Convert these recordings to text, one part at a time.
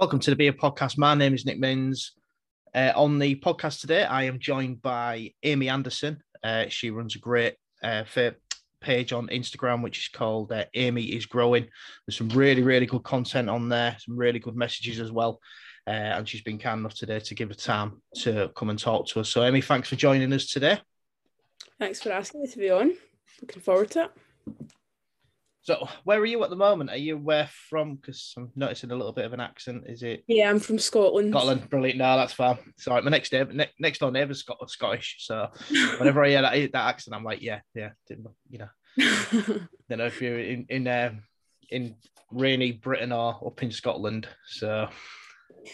Welcome to the Beard Podcast. My name is Nick Minns. Uh, on the podcast today, I am joined by Amy Anderson. Uh, she runs a great uh, page on Instagram, which is called uh, Amy is Growing. There's some really, really good content on there, some really good messages as well. Uh, and she's been kind enough today to give her time to come and talk to us. So, Amy, thanks for joining us today. Thanks for asking me to be on. Looking forward to it. So, where are you at the moment? Are you where from? Because I'm noticing a little bit of an accent. Is it? Yeah, I'm from Scotland. Scotland, brilliant. No, that's fine. Sorry, my next neighbor, ne- next door neighbor's Scot- Scottish. So, whenever I hear that, that accent, I'm like, yeah, yeah, didn't you know? don't know if you're in in uh, in rainy Britain or up in Scotland. So,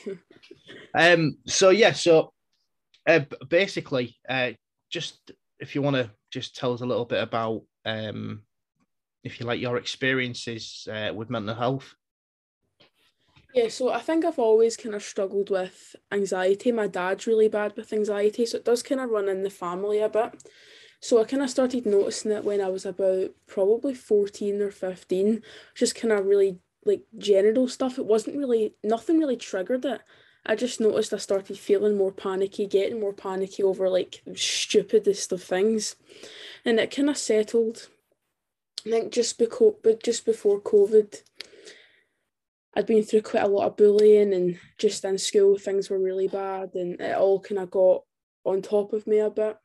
um, so yeah, so uh, basically, uh, just if you want to just tell us a little bit about um if you like, your experiences uh, with mental health? Yeah, so I think I've always kind of struggled with anxiety. My dad's really bad with anxiety, so it does kind of run in the family a bit. So I kind of started noticing it when I was about probably 14 or 15, just kind of really like general stuff. It wasn't really, nothing really triggered it. I just noticed I started feeling more panicky, getting more panicky over like stupidest of things. And it kind of settled I think just because, but just before COVID, I'd been through quite a lot of bullying, and just in school things were really bad, and it all kind of got on top of me a bit.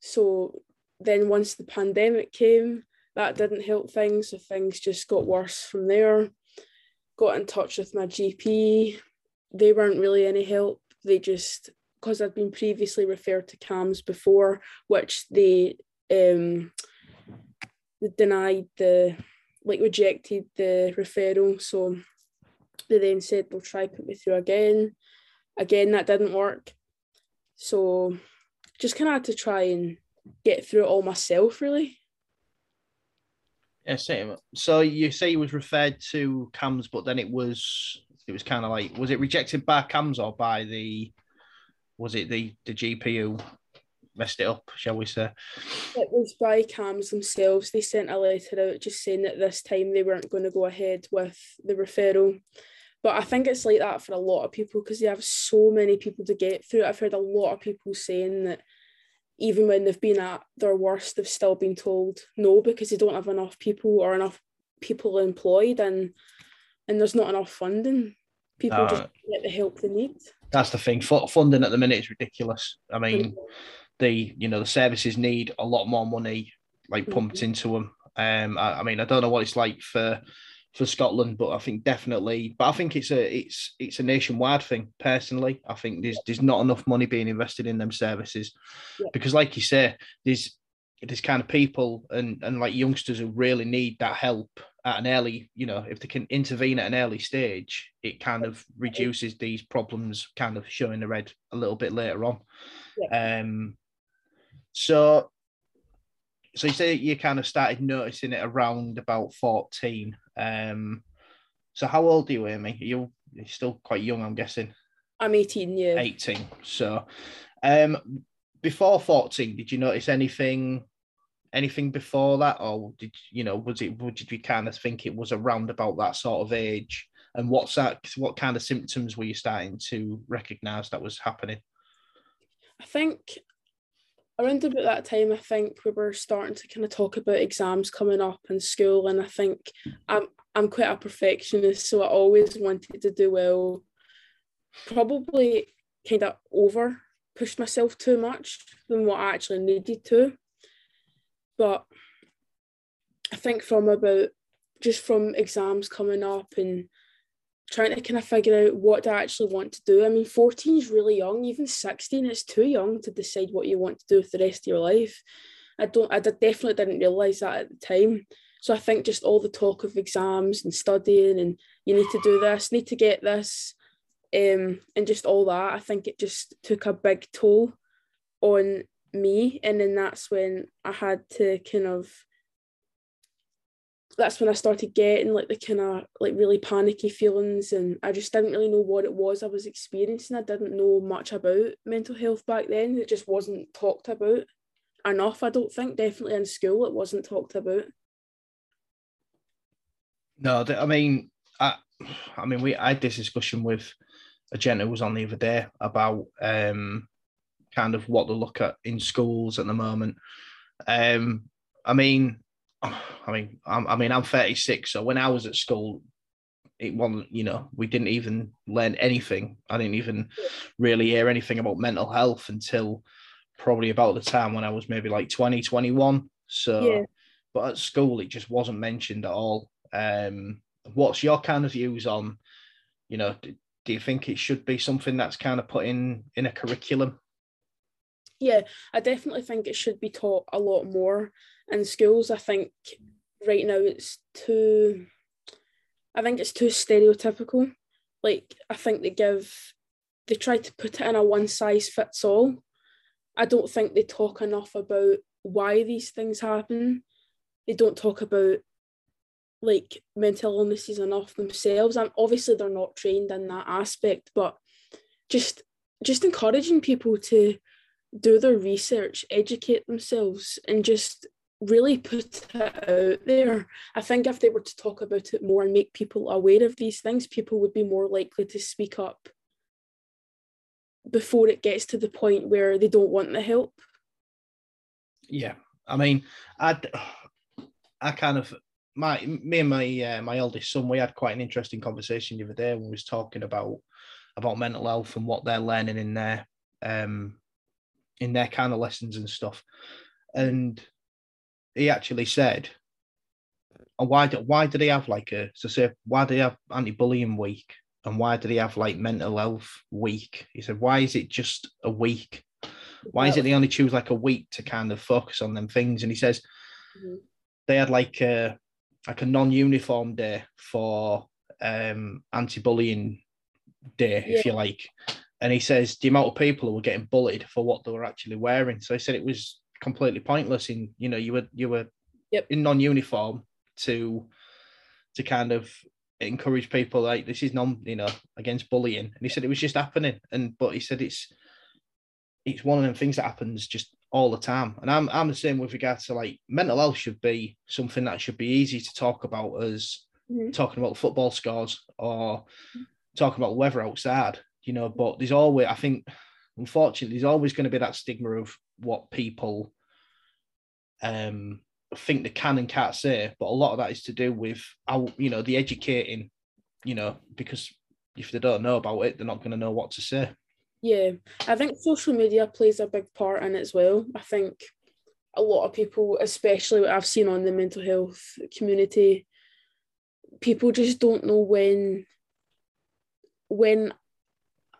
So then once the pandemic came, that didn't help things. So things just got worse from there. Got in touch with my GP. They weren't really any help. They just because I'd been previously referred to CAMHS before, which they um denied the like rejected the referral. So they then said they'll try put me through again. Again, that didn't work. So just kind of had to try and get through it all myself, really. Yeah, same. So you say you was referred to CAMHS, but then it was it was kind of like was it rejected by CAMHS or by the was it the the GPU messed it up, shall we say? It was by CAMHS themselves. They sent a letter out just saying that this time they weren't going to go ahead with the referral. But I think it's like that for a lot of people because they have so many people to get through. I've heard a lot of people saying that even when they've been at their worst, they've still been told no because they don't have enough people or enough people employed and and there's not enough funding. People uh, just get the help they need. That's the thing. Funding at the minute is ridiculous. I mean, the you know the services need a lot more money like mm-hmm. pumped mm-hmm. into them. Um, I, I, mean, I don't know what it's like for for Scotland, but I think definitely. But I think it's a it's it's a nationwide thing. Personally, I think there's there's not enough money being invested in them services yeah. because, like you say, there's there's kind of people and and like youngsters who really need that help at an early, you know, if they can intervene at an early stage, it kind of reduces these problems kind of showing the red a little bit later on. Yeah. Um, so, so you say you kind of started noticing it around about 14. Um, so how old are you, Amy? Are you you're still quite young, I'm guessing. I'm 18, yeah. 18. So, um, before 14, did you notice anything anything before that or did you know was it did you kind of think it was around about that sort of age and what's that what kind of symptoms were you starting to recognize that was happening i think around about that time, I think we were starting to kind of talk about exams coming up in school, and I think I'm I'm quite a perfectionist, so I always wanted to do well. Probably kind of over pushed myself too much than what I actually needed to. But I think from about just from exams coming up and trying to kind of figure out what I actually want to do. I mean, 14 is really young, even 16, is too young to decide what you want to do with the rest of your life. I don't, I definitely didn't realise that at the time. So I think just all the talk of exams and studying and you need to do this, need to get this, um, and just all that, I think it just took a big toll on me. And then that's when I had to kind of that's when I started getting like the kind of like really panicky feelings, and I just didn't really know what it was I was experiencing. I didn't know much about mental health back then. It just wasn't talked about enough. I don't think definitely in school it wasn't talked about. No, I mean, I I mean, we I had this discussion with a gent who was on the other day about um, kind of what to look at in schools at the moment. Um, I mean, I mean, I'm, I mean, I'm 36, so when I was at school, it wasn't, you know, we didn't even learn anything. I didn't even really hear anything about mental health until probably about the time when I was maybe like 20, 21. So, yeah. but at school, it just wasn't mentioned at all. Um, what's your kind of views on, you know, do, do you think it should be something that's kind of put in in a curriculum? Yeah, I definitely think it should be taught a lot more in schools. I think right now it's too I think it's too stereotypical. Like I think they give they try to put it in a one size fits all. I don't think they talk enough about why these things happen. They don't talk about like mental illnesses enough themselves. And obviously they're not trained in that aspect, but just just encouraging people to do their research, educate themselves, and just really put it out there. I think if they were to talk about it more and make people aware of these things, people would be more likely to speak up before it gets to the point where they don't want the help. Yeah, I mean, I, I kind of my me and my uh, my eldest son we had quite an interesting conversation the other day when we was talking about about mental health and what they're learning in their um in their kind of lessons and stuff, and he actually said, oh, "Why do why did he have like a so say why do they have anti-bullying week and why do they have like mental health week?" He said, "Why is it just a week? Why is it they only choose like a week to kind of focus on them things?" And he says mm-hmm. they had like a like a non-uniform day for um anti-bullying day, yeah. if you like. And he says the amount of people who were getting bullied for what they were actually wearing. So he said it was completely pointless in you know you were you were yep. in non-uniform to to kind of encourage people like this is non you know against bullying and he said it was just happening and but he said it's it's one of them things that happens just all the time and i'm i'm the same with regard to like mental health should be something that should be easy to talk about as mm-hmm. talking about football scores or talking about weather outside you know but there's always i think unfortunately there's always going to be that stigma of what people um, think they can and can't say, but a lot of that is to do with how you know the educating, you know, because if they don't know about it, they're not going to know what to say. Yeah, I think social media plays a big part in it as well. I think a lot of people, especially what I've seen on the mental health community, people just don't know when when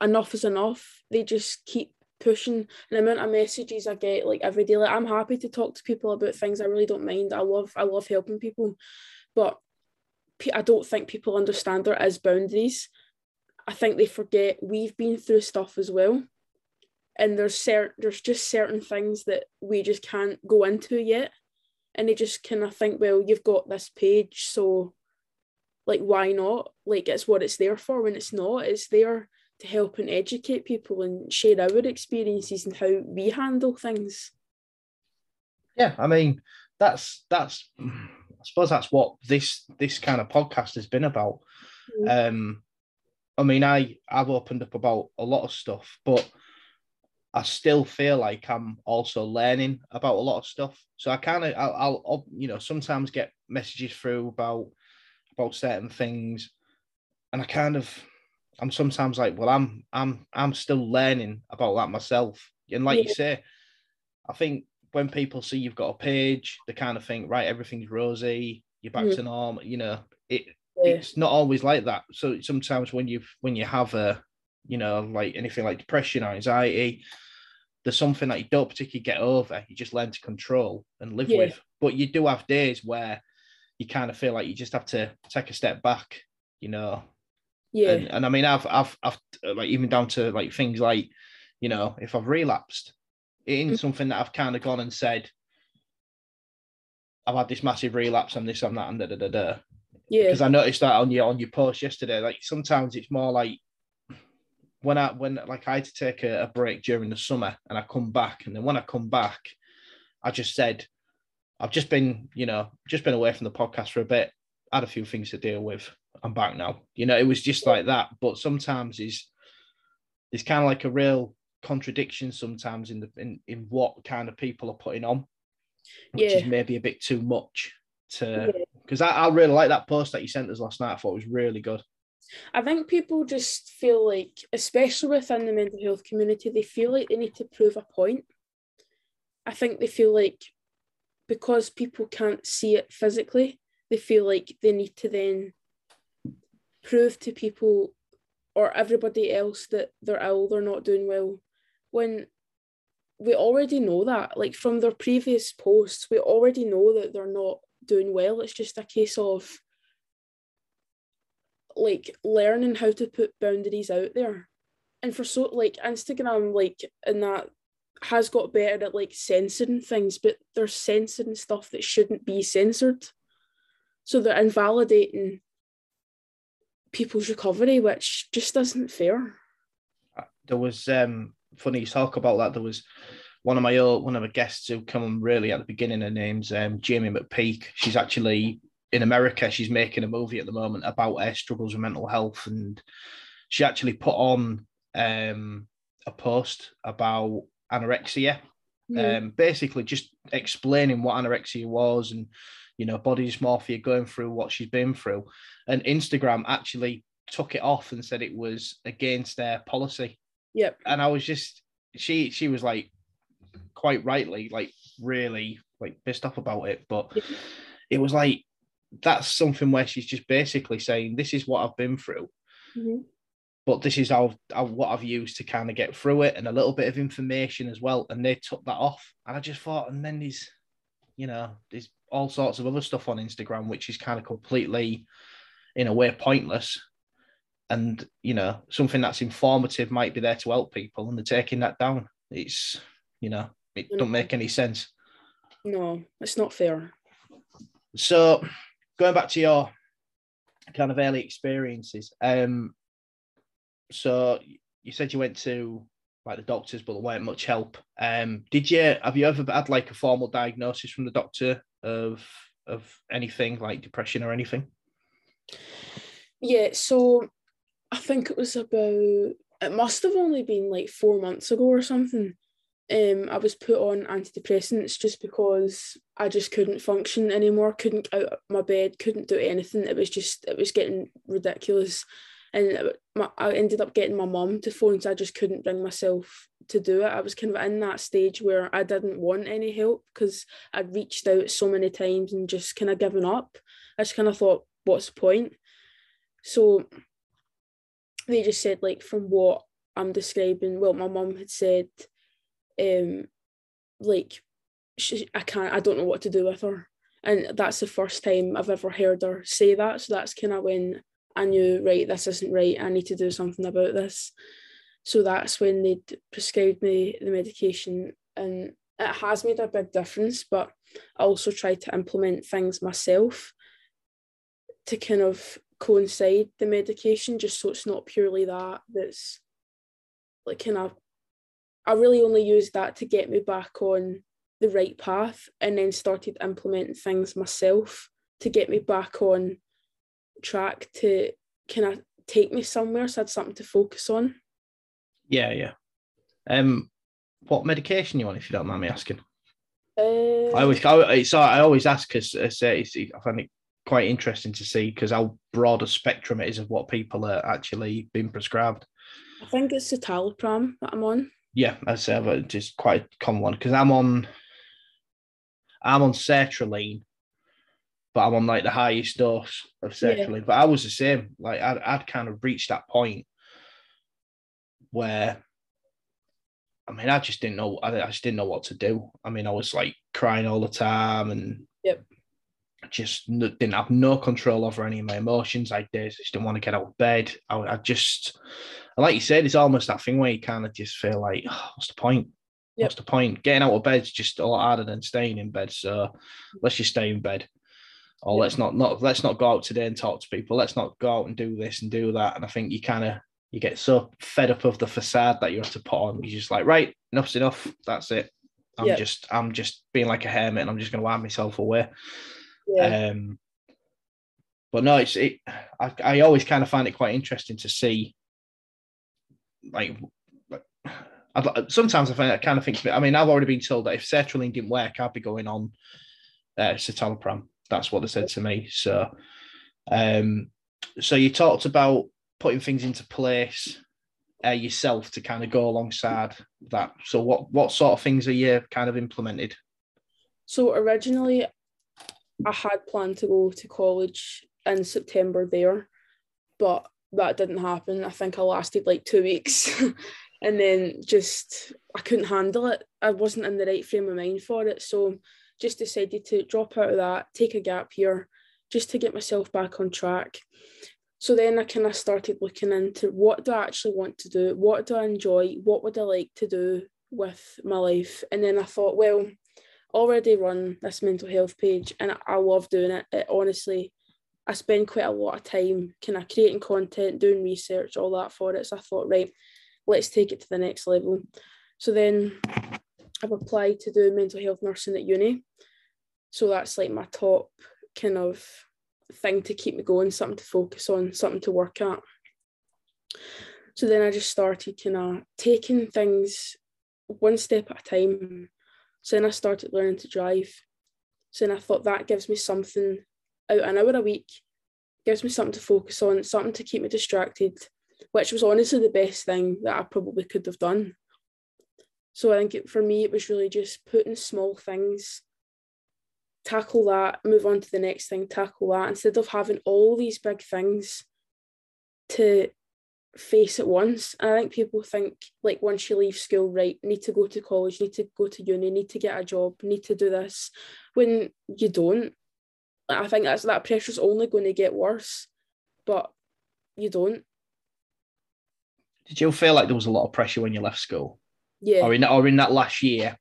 enough is enough. They just keep pushing the amount of messages I get like every day. Like I'm happy to talk to people about things. I really don't mind. I love I love helping people, but I don't think people understand there is boundaries. I think they forget we've been through stuff as well, and there's certain there's just certain things that we just can't go into yet, and they just kind of think, well, you've got this page, so like why not? Like it's what it's there for. When it's not, it's there to help and educate people and share our experiences and how we handle things. Yeah, I mean that's that's I suppose that's what this this kind of podcast has been about. Mm. Um, I mean, I I've opened up about a lot of stuff, but I still feel like I'm also learning about a lot of stuff. So I kind of I'll, I'll you know sometimes get messages through about about certain things, and I kind of I'm sometimes like, well, I'm I'm I'm still learning about that myself. And like yeah. you say, I think when people see you've got a page, they kind of think, right, everything's rosy, you're back mm. to normal. You know, it yeah. it's not always like that. So sometimes when you when you have a, you know, like anything like depression or anxiety, there's something that you don't particularly get over. You just learn to control and live yeah. with. But you do have days where you kind of feel like you just have to take a step back, you know, yeah. And, and I mean, I've, I've, I've, like, even down to like things like, you know, if I've relapsed, it ain't mm-hmm. something that I've kind of gone and said, I've had this massive relapse and this and that and da da da da. Yeah. Because I noticed that on your on your post yesterday. Like sometimes it's more like when I when like I had to take a, a break during the summer and I come back and then when I come back, I just said, I've just been, you know, just been away from the podcast for a bit, had a few things to deal with I'm back now. You know, it was just like that. But sometimes is it's kind of like a real contradiction sometimes in the in, in what kind of people are putting on, which Yeah. is maybe a bit too much to because I, I really like that post that you sent us last night. I thought it was really good. I think people just feel like, especially within the mental health community, they feel like they need to prove a point. I think they feel like because people can't see it physically, they feel like they need to then prove to people or everybody else that they're ill, they're not doing well. When we already know that, like from their previous posts, we already know that they're not doing well. It's just a case of like learning how to put boundaries out there. And for so like Instagram, like and that has got better at like censoring things, but they're censoring stuff that shouldn't be censored. So they're invalidating people's recovery, which just isn't fair. There was um funny you talk about that. There was one of my old, one of my guests who come on really at the beginning. Her name's um, Jamie McPeak. She's actually in America. She's making a movie at the moment about her struggles with mental health, and she actually put on um, a post about anorexia, Mm. um, basically just explaining what anorexia was and you know body dysmorphia, going through what she's been through, and Instagram actually took it off and said it was against their policy Yep. and I was just she she was like quite rightly like really like pissed off about it, but Yeah. it was like that's something where she's just basically saying this is what I've been through, Mhm. but this is how, how what I've used to kind of get through it and a little bit of information as well, and they took that off, and I just thought, and then there's you know there's all sorts of other stuff on Instagram which is kind of completely in a way pointless. And you know something that's informative might be there to help people and they're taking that down. It's you know it don't make any sense. No, it's not fair. so going back to your kind of early experiences um so you said you went to like the doctors but there weren't much help um did you have you ever had like a formal diagnosis from the doctor of of anything like depression or anything Yeah, so I think it was about it must have only been like four months ago or something. Um, I was put on antidepressants just because I just couldn't function anymore, couldn't get out of my bed, couldn't do anything. It was just it was getting ridiculous, and my, I ended up getting my mum to phone, so I just couldn't bring myself to do it. I was kind of in that stage where I didn't want any help because I'd reached out so many times and just kind of given up. I just kind of thought, what's the point? So they just said like from what I'm describing, well, my mum had said, um, like she, I can't, I don't know what to do with her, and that's the first time I've ever heard her say that. So that's kind of when I knew, right, this isn't right. I need to do something about this. So that's when they prescribed me the medication, and it has made a big difference. But I also tried to implement things myself to kind of coincide the medication just so it's not purely that that's like kind of I really only used that to get me back on the right path and then started implementing things myself to get me back on track to kind of take me somewhere so I had something to focus on. yeah yeah um what medication you on if you don't mind me asking Uh, I always, I, it's, I always ask because it's, it's, I find it quite interesting to see because how broad a spectrum it is of what people are actually being prescribed. I think it's citalopram that I'm on. Yeah, I say, but it's just quite a common one because I'm on, I'm on sertraline, but I'm on like the highest dose of Yeah. But I was the same. Like I'd, I'd kind of reached that point where I mean, I just didn't know. I, I just didn't know what to do. I mean, I was like crying all the time, and Yep. just n- didn't have no control over any of my emotions. I did. just didn't want to get out of bed. I, I just, like you said, it's almost that thing where you kind of just feel like, oh, what's the point? Yep. What's the point? Getting out of bed's just a lot harder than staying in bed. So let's just stay in bed. Or Yep. let's not not let's not go out today and talk to people. Let's not go out and do this and do that. And I think you kind of you get so fed up of the facade that you have to put on. You're just like, right, enough's enough. That's it. I'm Yep. just I'm just being like a hermit and I'm just gonna wind myself away. Yeah. Um but no, it's it. I, I always kind of find it quite interesting to see, like, I'd, sometimes I find I kind of think. I mean, I've already been told that if sertraline didn't work, I'd be going on uh, citalopram. That's what they said to me. So, um, so you talked about putting things into place uh, yourself to kind of go alongside that. So, what what sort of things are you kind of implemented? So originally, I had planned to go to college in September there, but that didn't happen. I think I lasted like two weeks. and then just I couldn't handle it. I wasn't in the right frame of mind for it. So just decided to drop out of that, take a gap year, just to get myself back on track. So then I kind of started looking into what do I actually want to do? What do I enjoy? What would I like to do with my life? And then I thought, well, already run this mental health page and I love doing it. it honestly, I spend quite a lot of time kind of creating content, doing research, all that for it. So I thought, right, let's take it to the next level. So then I've applied to do mental health nursing at uni. So that's like my top kind of thing to keep me going, something to focus on, something to work at. So then I just started kind of taking things one step at a time. So then I started learning to drive. So then I thought that gives me something out an hour a week, gives me something to focus on, something to keep me distracted, which was honestly the best thing that I probably could have done. So I think it, for me, it was really just putting small things, tackle that, move on to the next thing, tackle that, instead of having all these big things to face at once. I think people think like once you leave school, right, need to go to college, need to go to uni, need to get a job, need to do this, when you don't. I think that's that pressure's only going to get worse, but you don't. Did you feel like there was a lot of pressure when you left school? Yeah. Or in or in that last year?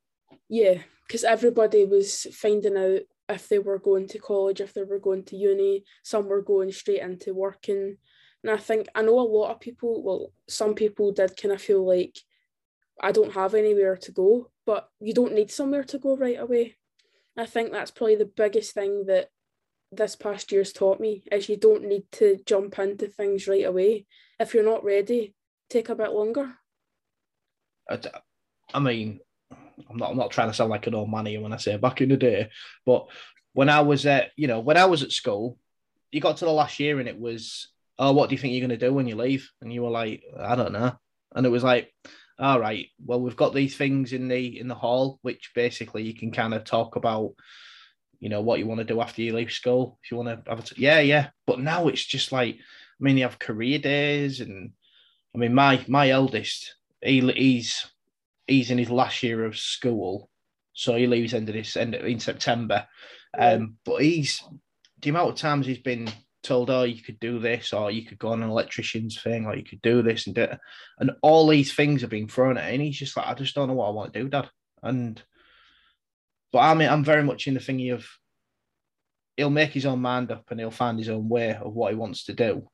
Yeah, because everybody was finding out if they were going to college, if they were going to uni. Some were going straight into working. And I think I know a lot of people, well, some people did kind of feel like I don't have anywhere to go, but you don't need somewhere to go right away. I think that's probably the biggest thing that this past year's taught me is you don't need to jump into things right away. If you're not ready, take a bit longer? I, mean, I'm not I'm not trying to sound like an old money when I say back in the day, but when I was at you know when I was at school, you got to the last year and it was oh what do you think you're going to do when you leave? And you were like I don't know, and it was like all right, well we've got these things in the in the hall which basically you can kind of talk about you know what you want to do after you leave school if you want to have a t- yeah yeah but now it's just like i mean you have career days and I mean, my my eldest, he, he's he's in his last year of school, so he leaves end of this end in September. Um, but he's the amount of times he's been told, "Oh, you could do this, or you could go on an electrician's thing, or you could do this and do it," and all these things have been thrown at him. He's just like, "I just don't know what I want to do, Dad." And but I mean, I'm very much in the thingy of he'll make his own mind up and he'll find his own way of what he wants to do.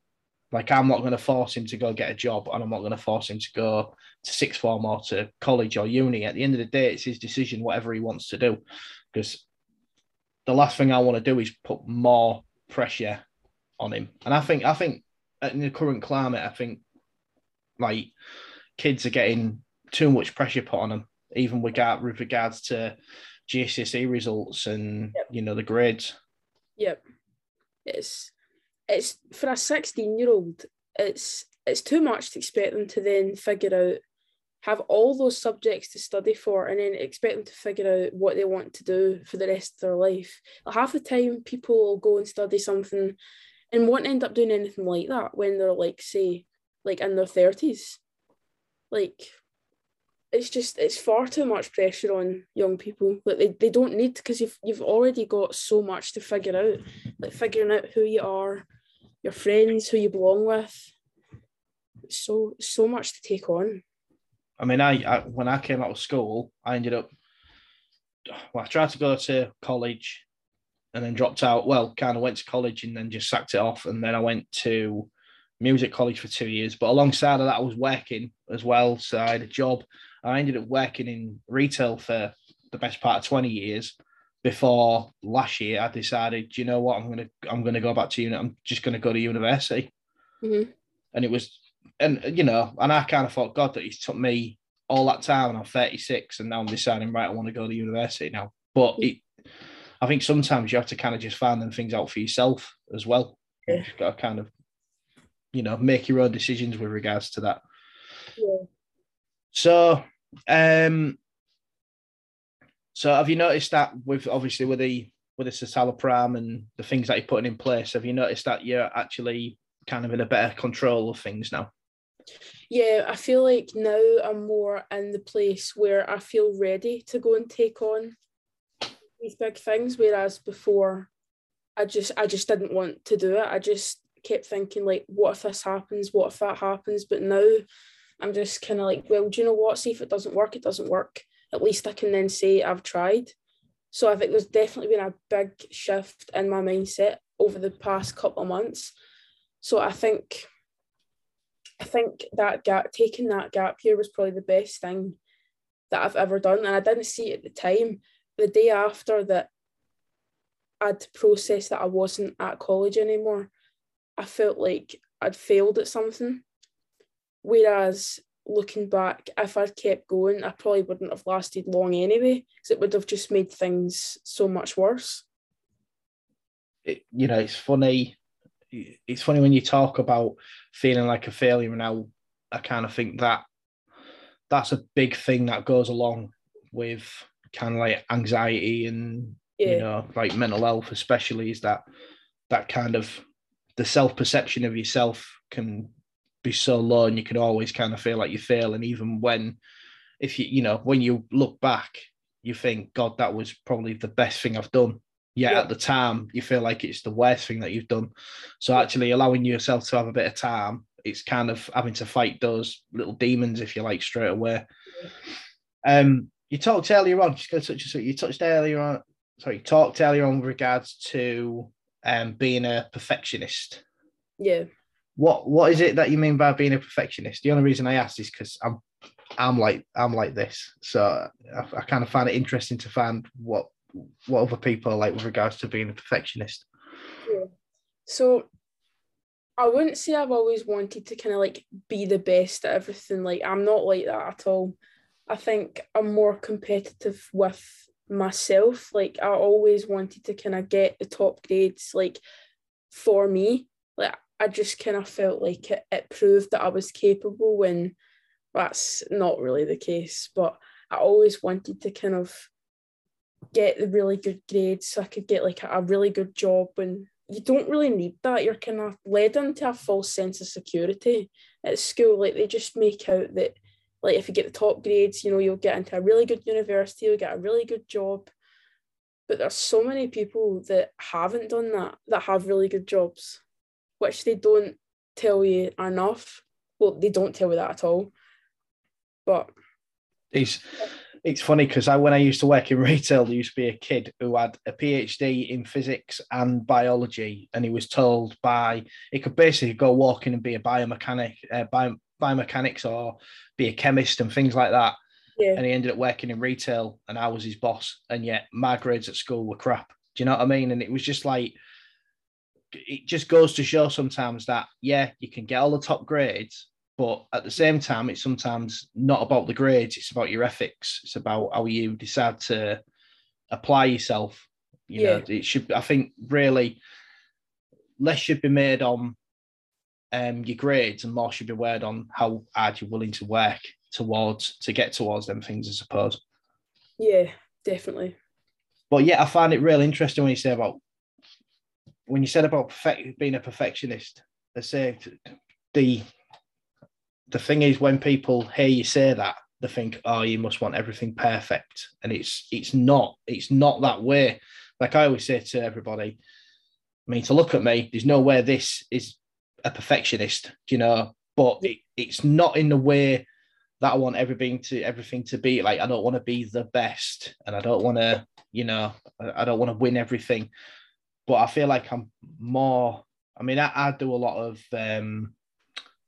Like I'm not going to force him to go get a job, and I'm not going to force him to go to sixth form or to college or uni. At the end of the day, it's his decision, whatever he wants to do. Because the last thing I want to do is put more pressure on him. And I think I think in the current climate, I think like kids are getting too much pressure put on them, even with, with regards to GCSE results and yep. you know the grades. Yep, it's it's for a 16 year old it's it's too much to expect them to then figure out have all those subjects to study for and then expect them to figure out what they want to do for the rest of their life. Half the time people will go and study something and won't end up doing anything like that when they're like say like in their 30s like it's just it's far too much pressure on young people. That they, they don't need because you've you've already got so much to figure out. Like figuring out who you are your friends who you belong with. So so much to take on. I mean I, I when i came out of school i ended up well i tried to go to college and then dropped out. Well kind of went to college and then just sacked it off. And then i went to music college for two years. But alongside of that i was working as well. So i had a job. I ended up working in retail for the best part of 20 years. Before last year, I decided, you know what, I'm gonna I'm gonna go back to uni. I'm just gonna go to university, Mhm. and it was, and you know, and I kind of thought, God, that it took me all that time, and I'm 36, and now I'm deciding, right, I want to go to university now. But it, I think sometimes you have to kind of just find them things out for yourself as well. Yeah. You've got to kind of, you know, make your own decisions with regards to that. Yeah. So, um, so have you noticed that with obviously with the with the citalopram and the things that you're putting in place, have you noticed that you're actually kind of in a better control of things now? Yeah, I feel like now I'm more in the place where I feel ready to go and take on these big things, whereas before I just I just didn't want to do it. I just kept thinking like, what if this happens? What if that happens? But now I'm just kind of like, well, do you know what? See if it doesn't work, it doesn't work. At least I can then say I've tried. So I think there's definitely been a big shift in my mindset over the past couple of months. So I think I think that gap taking that gap year was probably the best thing that I've ever done. And I didn't see it at the time. The day after that I'd processed that I wasn't at college anymore, I felt like I'd failed at something. Whereas looking back, if I'd kept going, I probably wouldn't have lasted long anyway, because it would have just made things so much worse. It, you know, it's funny. It's funny when you talk about feeling like a failure, and how I kind of think that that's a big thing that goes along with kind of like anxiety and Yeah. you know like mental health especially is that that kind of the self perception of yourself can be so low and you can always kind of feel like you fail and even when if you you know when you look back you think god that was probably the best thing i've done yet Yeah. at the time you feel like it's the worst thing that you've done so actually allowing yourself to have a bit of time it's kind of having to fight those little demons if you like straight away um you talked earlier on just going to touch you touched earlier on sorry you talked earlier on with regards to um being a perfectionist Yeah. What what is it that you mean by being a perfectionist? The only reason I asked is because I'm I'm like I'm like this, so I, I kind of find it interesting to find what what other people are like with regards to being a perfectionist. So I wouldn't say I've always wanted to kind of like be the best at everything. Like I'm not like that at all. I think I'm more competitive with myself. Like I always wanted to kind of get the top grades like for me. Like I just kind of felt like it, it proved that I was capable when that's not really the case. But I always wanted to kind of get the really good grades so I could get like a, a really good job and you don't really need that. You're kind of led into a false sense of security at school. Like they just make out that like if you get the top grades, you know, you'll get into a really good university, you'll get a really good job. But there's so many people that haven't done that, that have really good jobs, which they don't tell you enough. Well, they don't tell you that at all. But It's it's funny because I when I used to work in retail, there used to be a kid who had a PhD in physics and biology, and he was told by he could basically go walking and be a biomechanic, uh, bio, biomechanics or be a chemist and things like that. yeah, and he ended up working in retail and I was his boss and yet my grades at school were crap. Do you know what I mean? And it was just like it just goes to show sometimes that yeah, you can get all the top grades, but at the same time, it's sometimes not about the grades, it's about your ethics. It's about how you decide to apply yourself. You know, it should I think really less should be made on um, your grades and more should be made on how hard you're willing to work towards to get towards them things, I suppose. yeah, definitely. But yeah, I find it really interesting when you say about when you said about perfect, being a perfectionist. I say the the thing is when people hear you say that, they think, "Oh, you must want everything perfect," and it's it's not. It's not that way. Like I always say to everybody, I mean, to look at me, there's no way this is a perfectionist, you know. But it, it's not in the way that I want everything to everything to be like. I don't want to be the best, and I don't want to, you know, I I don't want to win everything. But I feel like I'm more. I mean, I, I do a lot of um,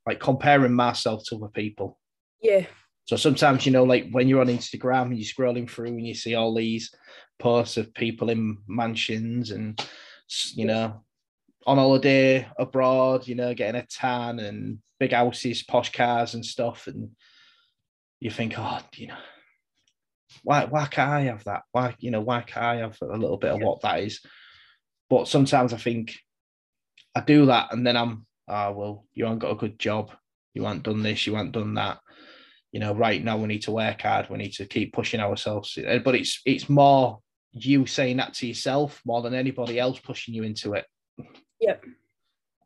like comparing myself to other people. Yeah, So sometimes, you know, like when you're on Instagram and you're scrolling through and you see all these posts of people in mansions and, you know, on holiday abroad, you know, getting a tan and big houses, posh cars and stuff. And you think, oh, you know, why why can't I have that? Why, you know, why can't I have a little bit of what that is? But sometimes I think I do that and then I'm, ah, oh, well, you haven't got a good job. You haven't done this, you haven't done that. You know, right now we need to work hard, we need to keep pushing ourselves. But it's it's more you saying that to yourself more than anybody else pushing you into it. Yep.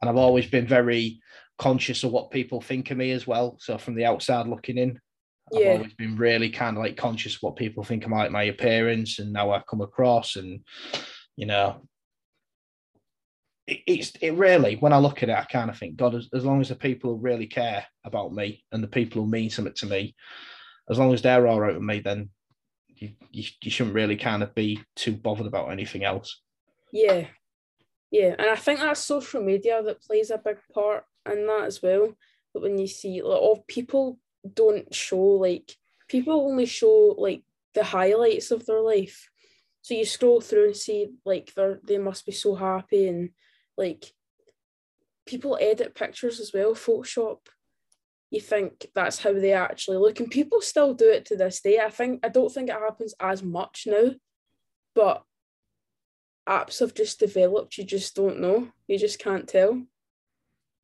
And I've always been very conscious of what people think of me as well. So from the outside looking in, I've yeah. always been really kind of like conscious of what people think of my, my appearance and how I come across. And, you know, it, it's it really, when I look at it, I kind of think, God, as, as long as the people really care about me and the people who mean something to me, as long as they're all right with me, then you, you, you shouldn't really kind of be too bothered about anything else. Yeah. Yeah. And I think that's social media that plays a big part in that as well. But when you see like all people don't show like people only show like the highlights of their life. So you scroll through and see like they they must be so happy and like people edit pictures as well, Photoshop. You think that's how they actually look, and people still do it to this day. I think I don't think it happens as much now, but apps have just developed. You just don't know. You just can't tell.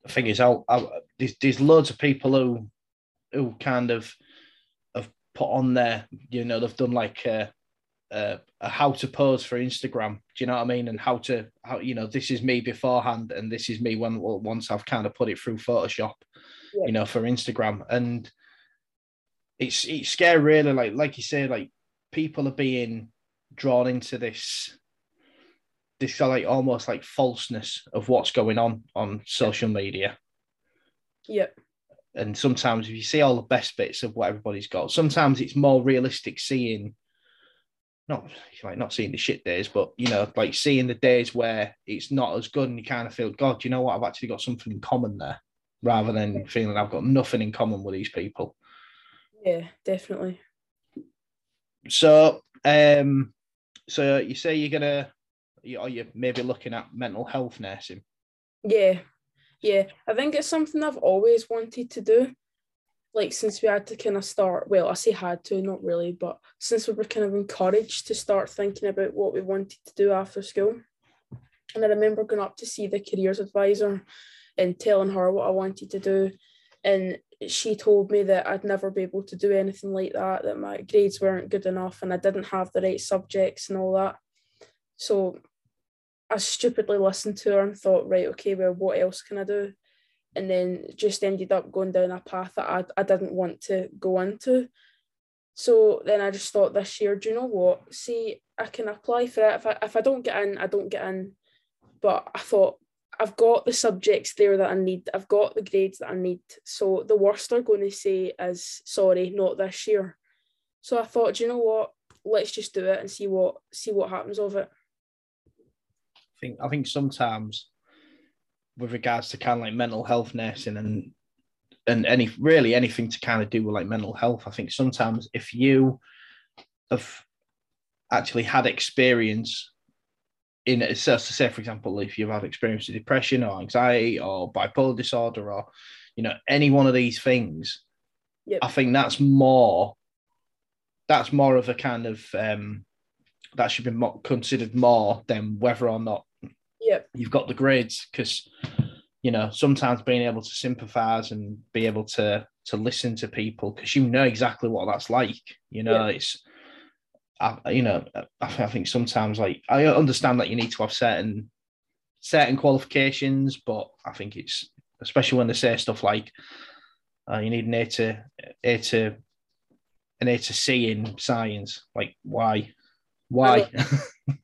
The thing is, I'll, I'll, there's, there's loads of people who who kind of have put on there, you know, they've done like a, a, a, how to pose for Instagram. Do you know what I mean? And how to how you know this is me beforehand, and this is me when once I've kind of put it through Photoshop, yeah. you know, for Instagram. And it's it's scary, really. Like like you say, like people are being drawn into this this like almost like falseness of what's going on on social media. Yep and sometimes if you see all the best bits of what everybody's got, sometimes it's more realistic seeing not like not seeing the shit days, but you know, like seeing the days where it's not as good and you kind of feel, God, you know what, I've actually got something in common there, rather than feeling I've got nothing in common with these people. Yeah, definitely. So um so you say you're gonna you, are you maybe looking at mental health nursing? Yeah, yeah, I think it's something I've always wanted to do. Like since we had to kind of start, well, I say had to, not really, but since we were kind of encouraged to start thinking about what we wanted to do after school. And I remember going up to see the careers advisor and telling her what I wanted to do. And she told me that I'd never be able to do anything like that, that my grades weren't good enough and I didn't have the right subjects and all that. So I stupidly listened to her and thought, right, okay, well, what else can I do? And then just ended up going down a path that I, I didn't want to go into. So then I just thought this year, do you know what? See, I can apply for it. If I, if I don't get in, I don't get in. But I thought, I've got the subjects there that I need. I've got the grades that I need. So the worst they're going to say is, sorry, not this year. So I thought, do you know what? Let's just do it and see what see what happens of it I think I think sometimes with regards to kind of like mental health nursing and and any really anything to kind of do with like mental health, I think sometimes if you have actually had experience in it, so to say, for example, if you've had experience with depression or anxiety or bipolar disorder or you know any one of these things, yep. I think that's more that's more of a kind of um, that should be more, considered more than whether or not yep. you've got the grades because you know sometimes being able to sympathize and be able to to listen to people because you know exactly what that's like you know it's I, you know I, I think sometimes like I understand that you need to have certain certain qualifications but I think it's especially when they say stuff like uh, you need an A to A to an A to C in science like why why?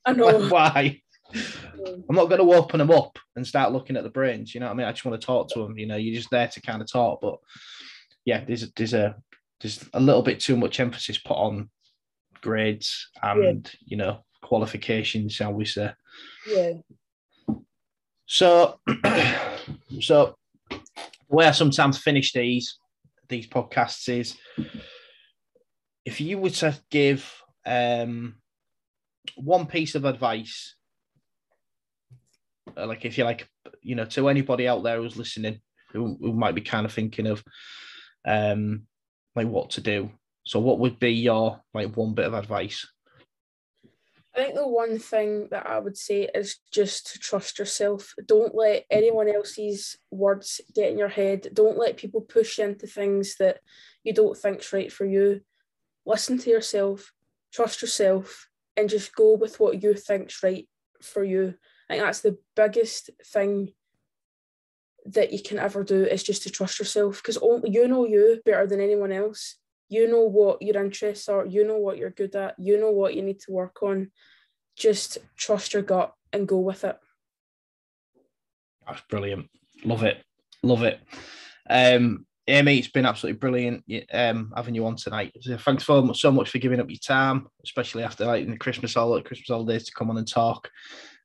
I know. I know. Why? I'm not going to open them up and start looking at the brains. You know what I mean? I just want to talk to them. You know, you're just there to kind of talk. But yeah, there's a, there's a there's a little bit too much emphasis put on grades and yeah. you know qualifications, shall we say? Yeah. So, so the way I sometimes finish these these podcasts is if you were to give um, one piece of advice, like if you like, you know, to anybody out there who's listening who, who might be kind of thinking of um, like what to do. So, what would be your like one bit of advice? I think the one thing that I would say is just to trust yourself. Don't let anyone else's words get in your head. Don't let people push you into things that you don't think's right for you. Listen to yourself, trust yourself, and just go with what you think's right for you. I think that's the biggest thing that you can ever do is just to trust yourself because you know you better than anyone else. You know what your interests are, you know what you're good at, you know what you need to work on. Just trust your gut and go with it. That's brilliant. Love it. Love it. Um, Amy, it's been absolutely brilliant um, having you on tonight. So thanks so much, so much for giving up your time, especially after like in the Christmas holiday, Christmas holidays to come on and talk.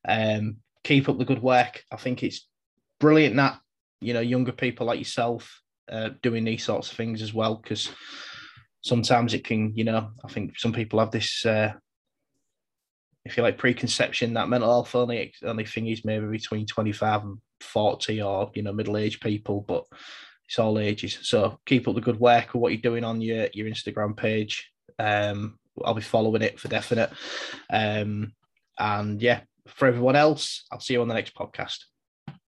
Um, keep up the good work. I think it's brilliant that you know younger people like yourself uh, doing these sorts of things as well because sometimes it can you know i think some people have this uh, if you like preconception that mental health only only thing is maybe between 25 and 40 or you know middle-aged people but it's all ages. So keep up the good work of what you're doing on your your instagram page. Um i'll be following it for definite. Um and yeah for everyone else. I'll see you on the next podcast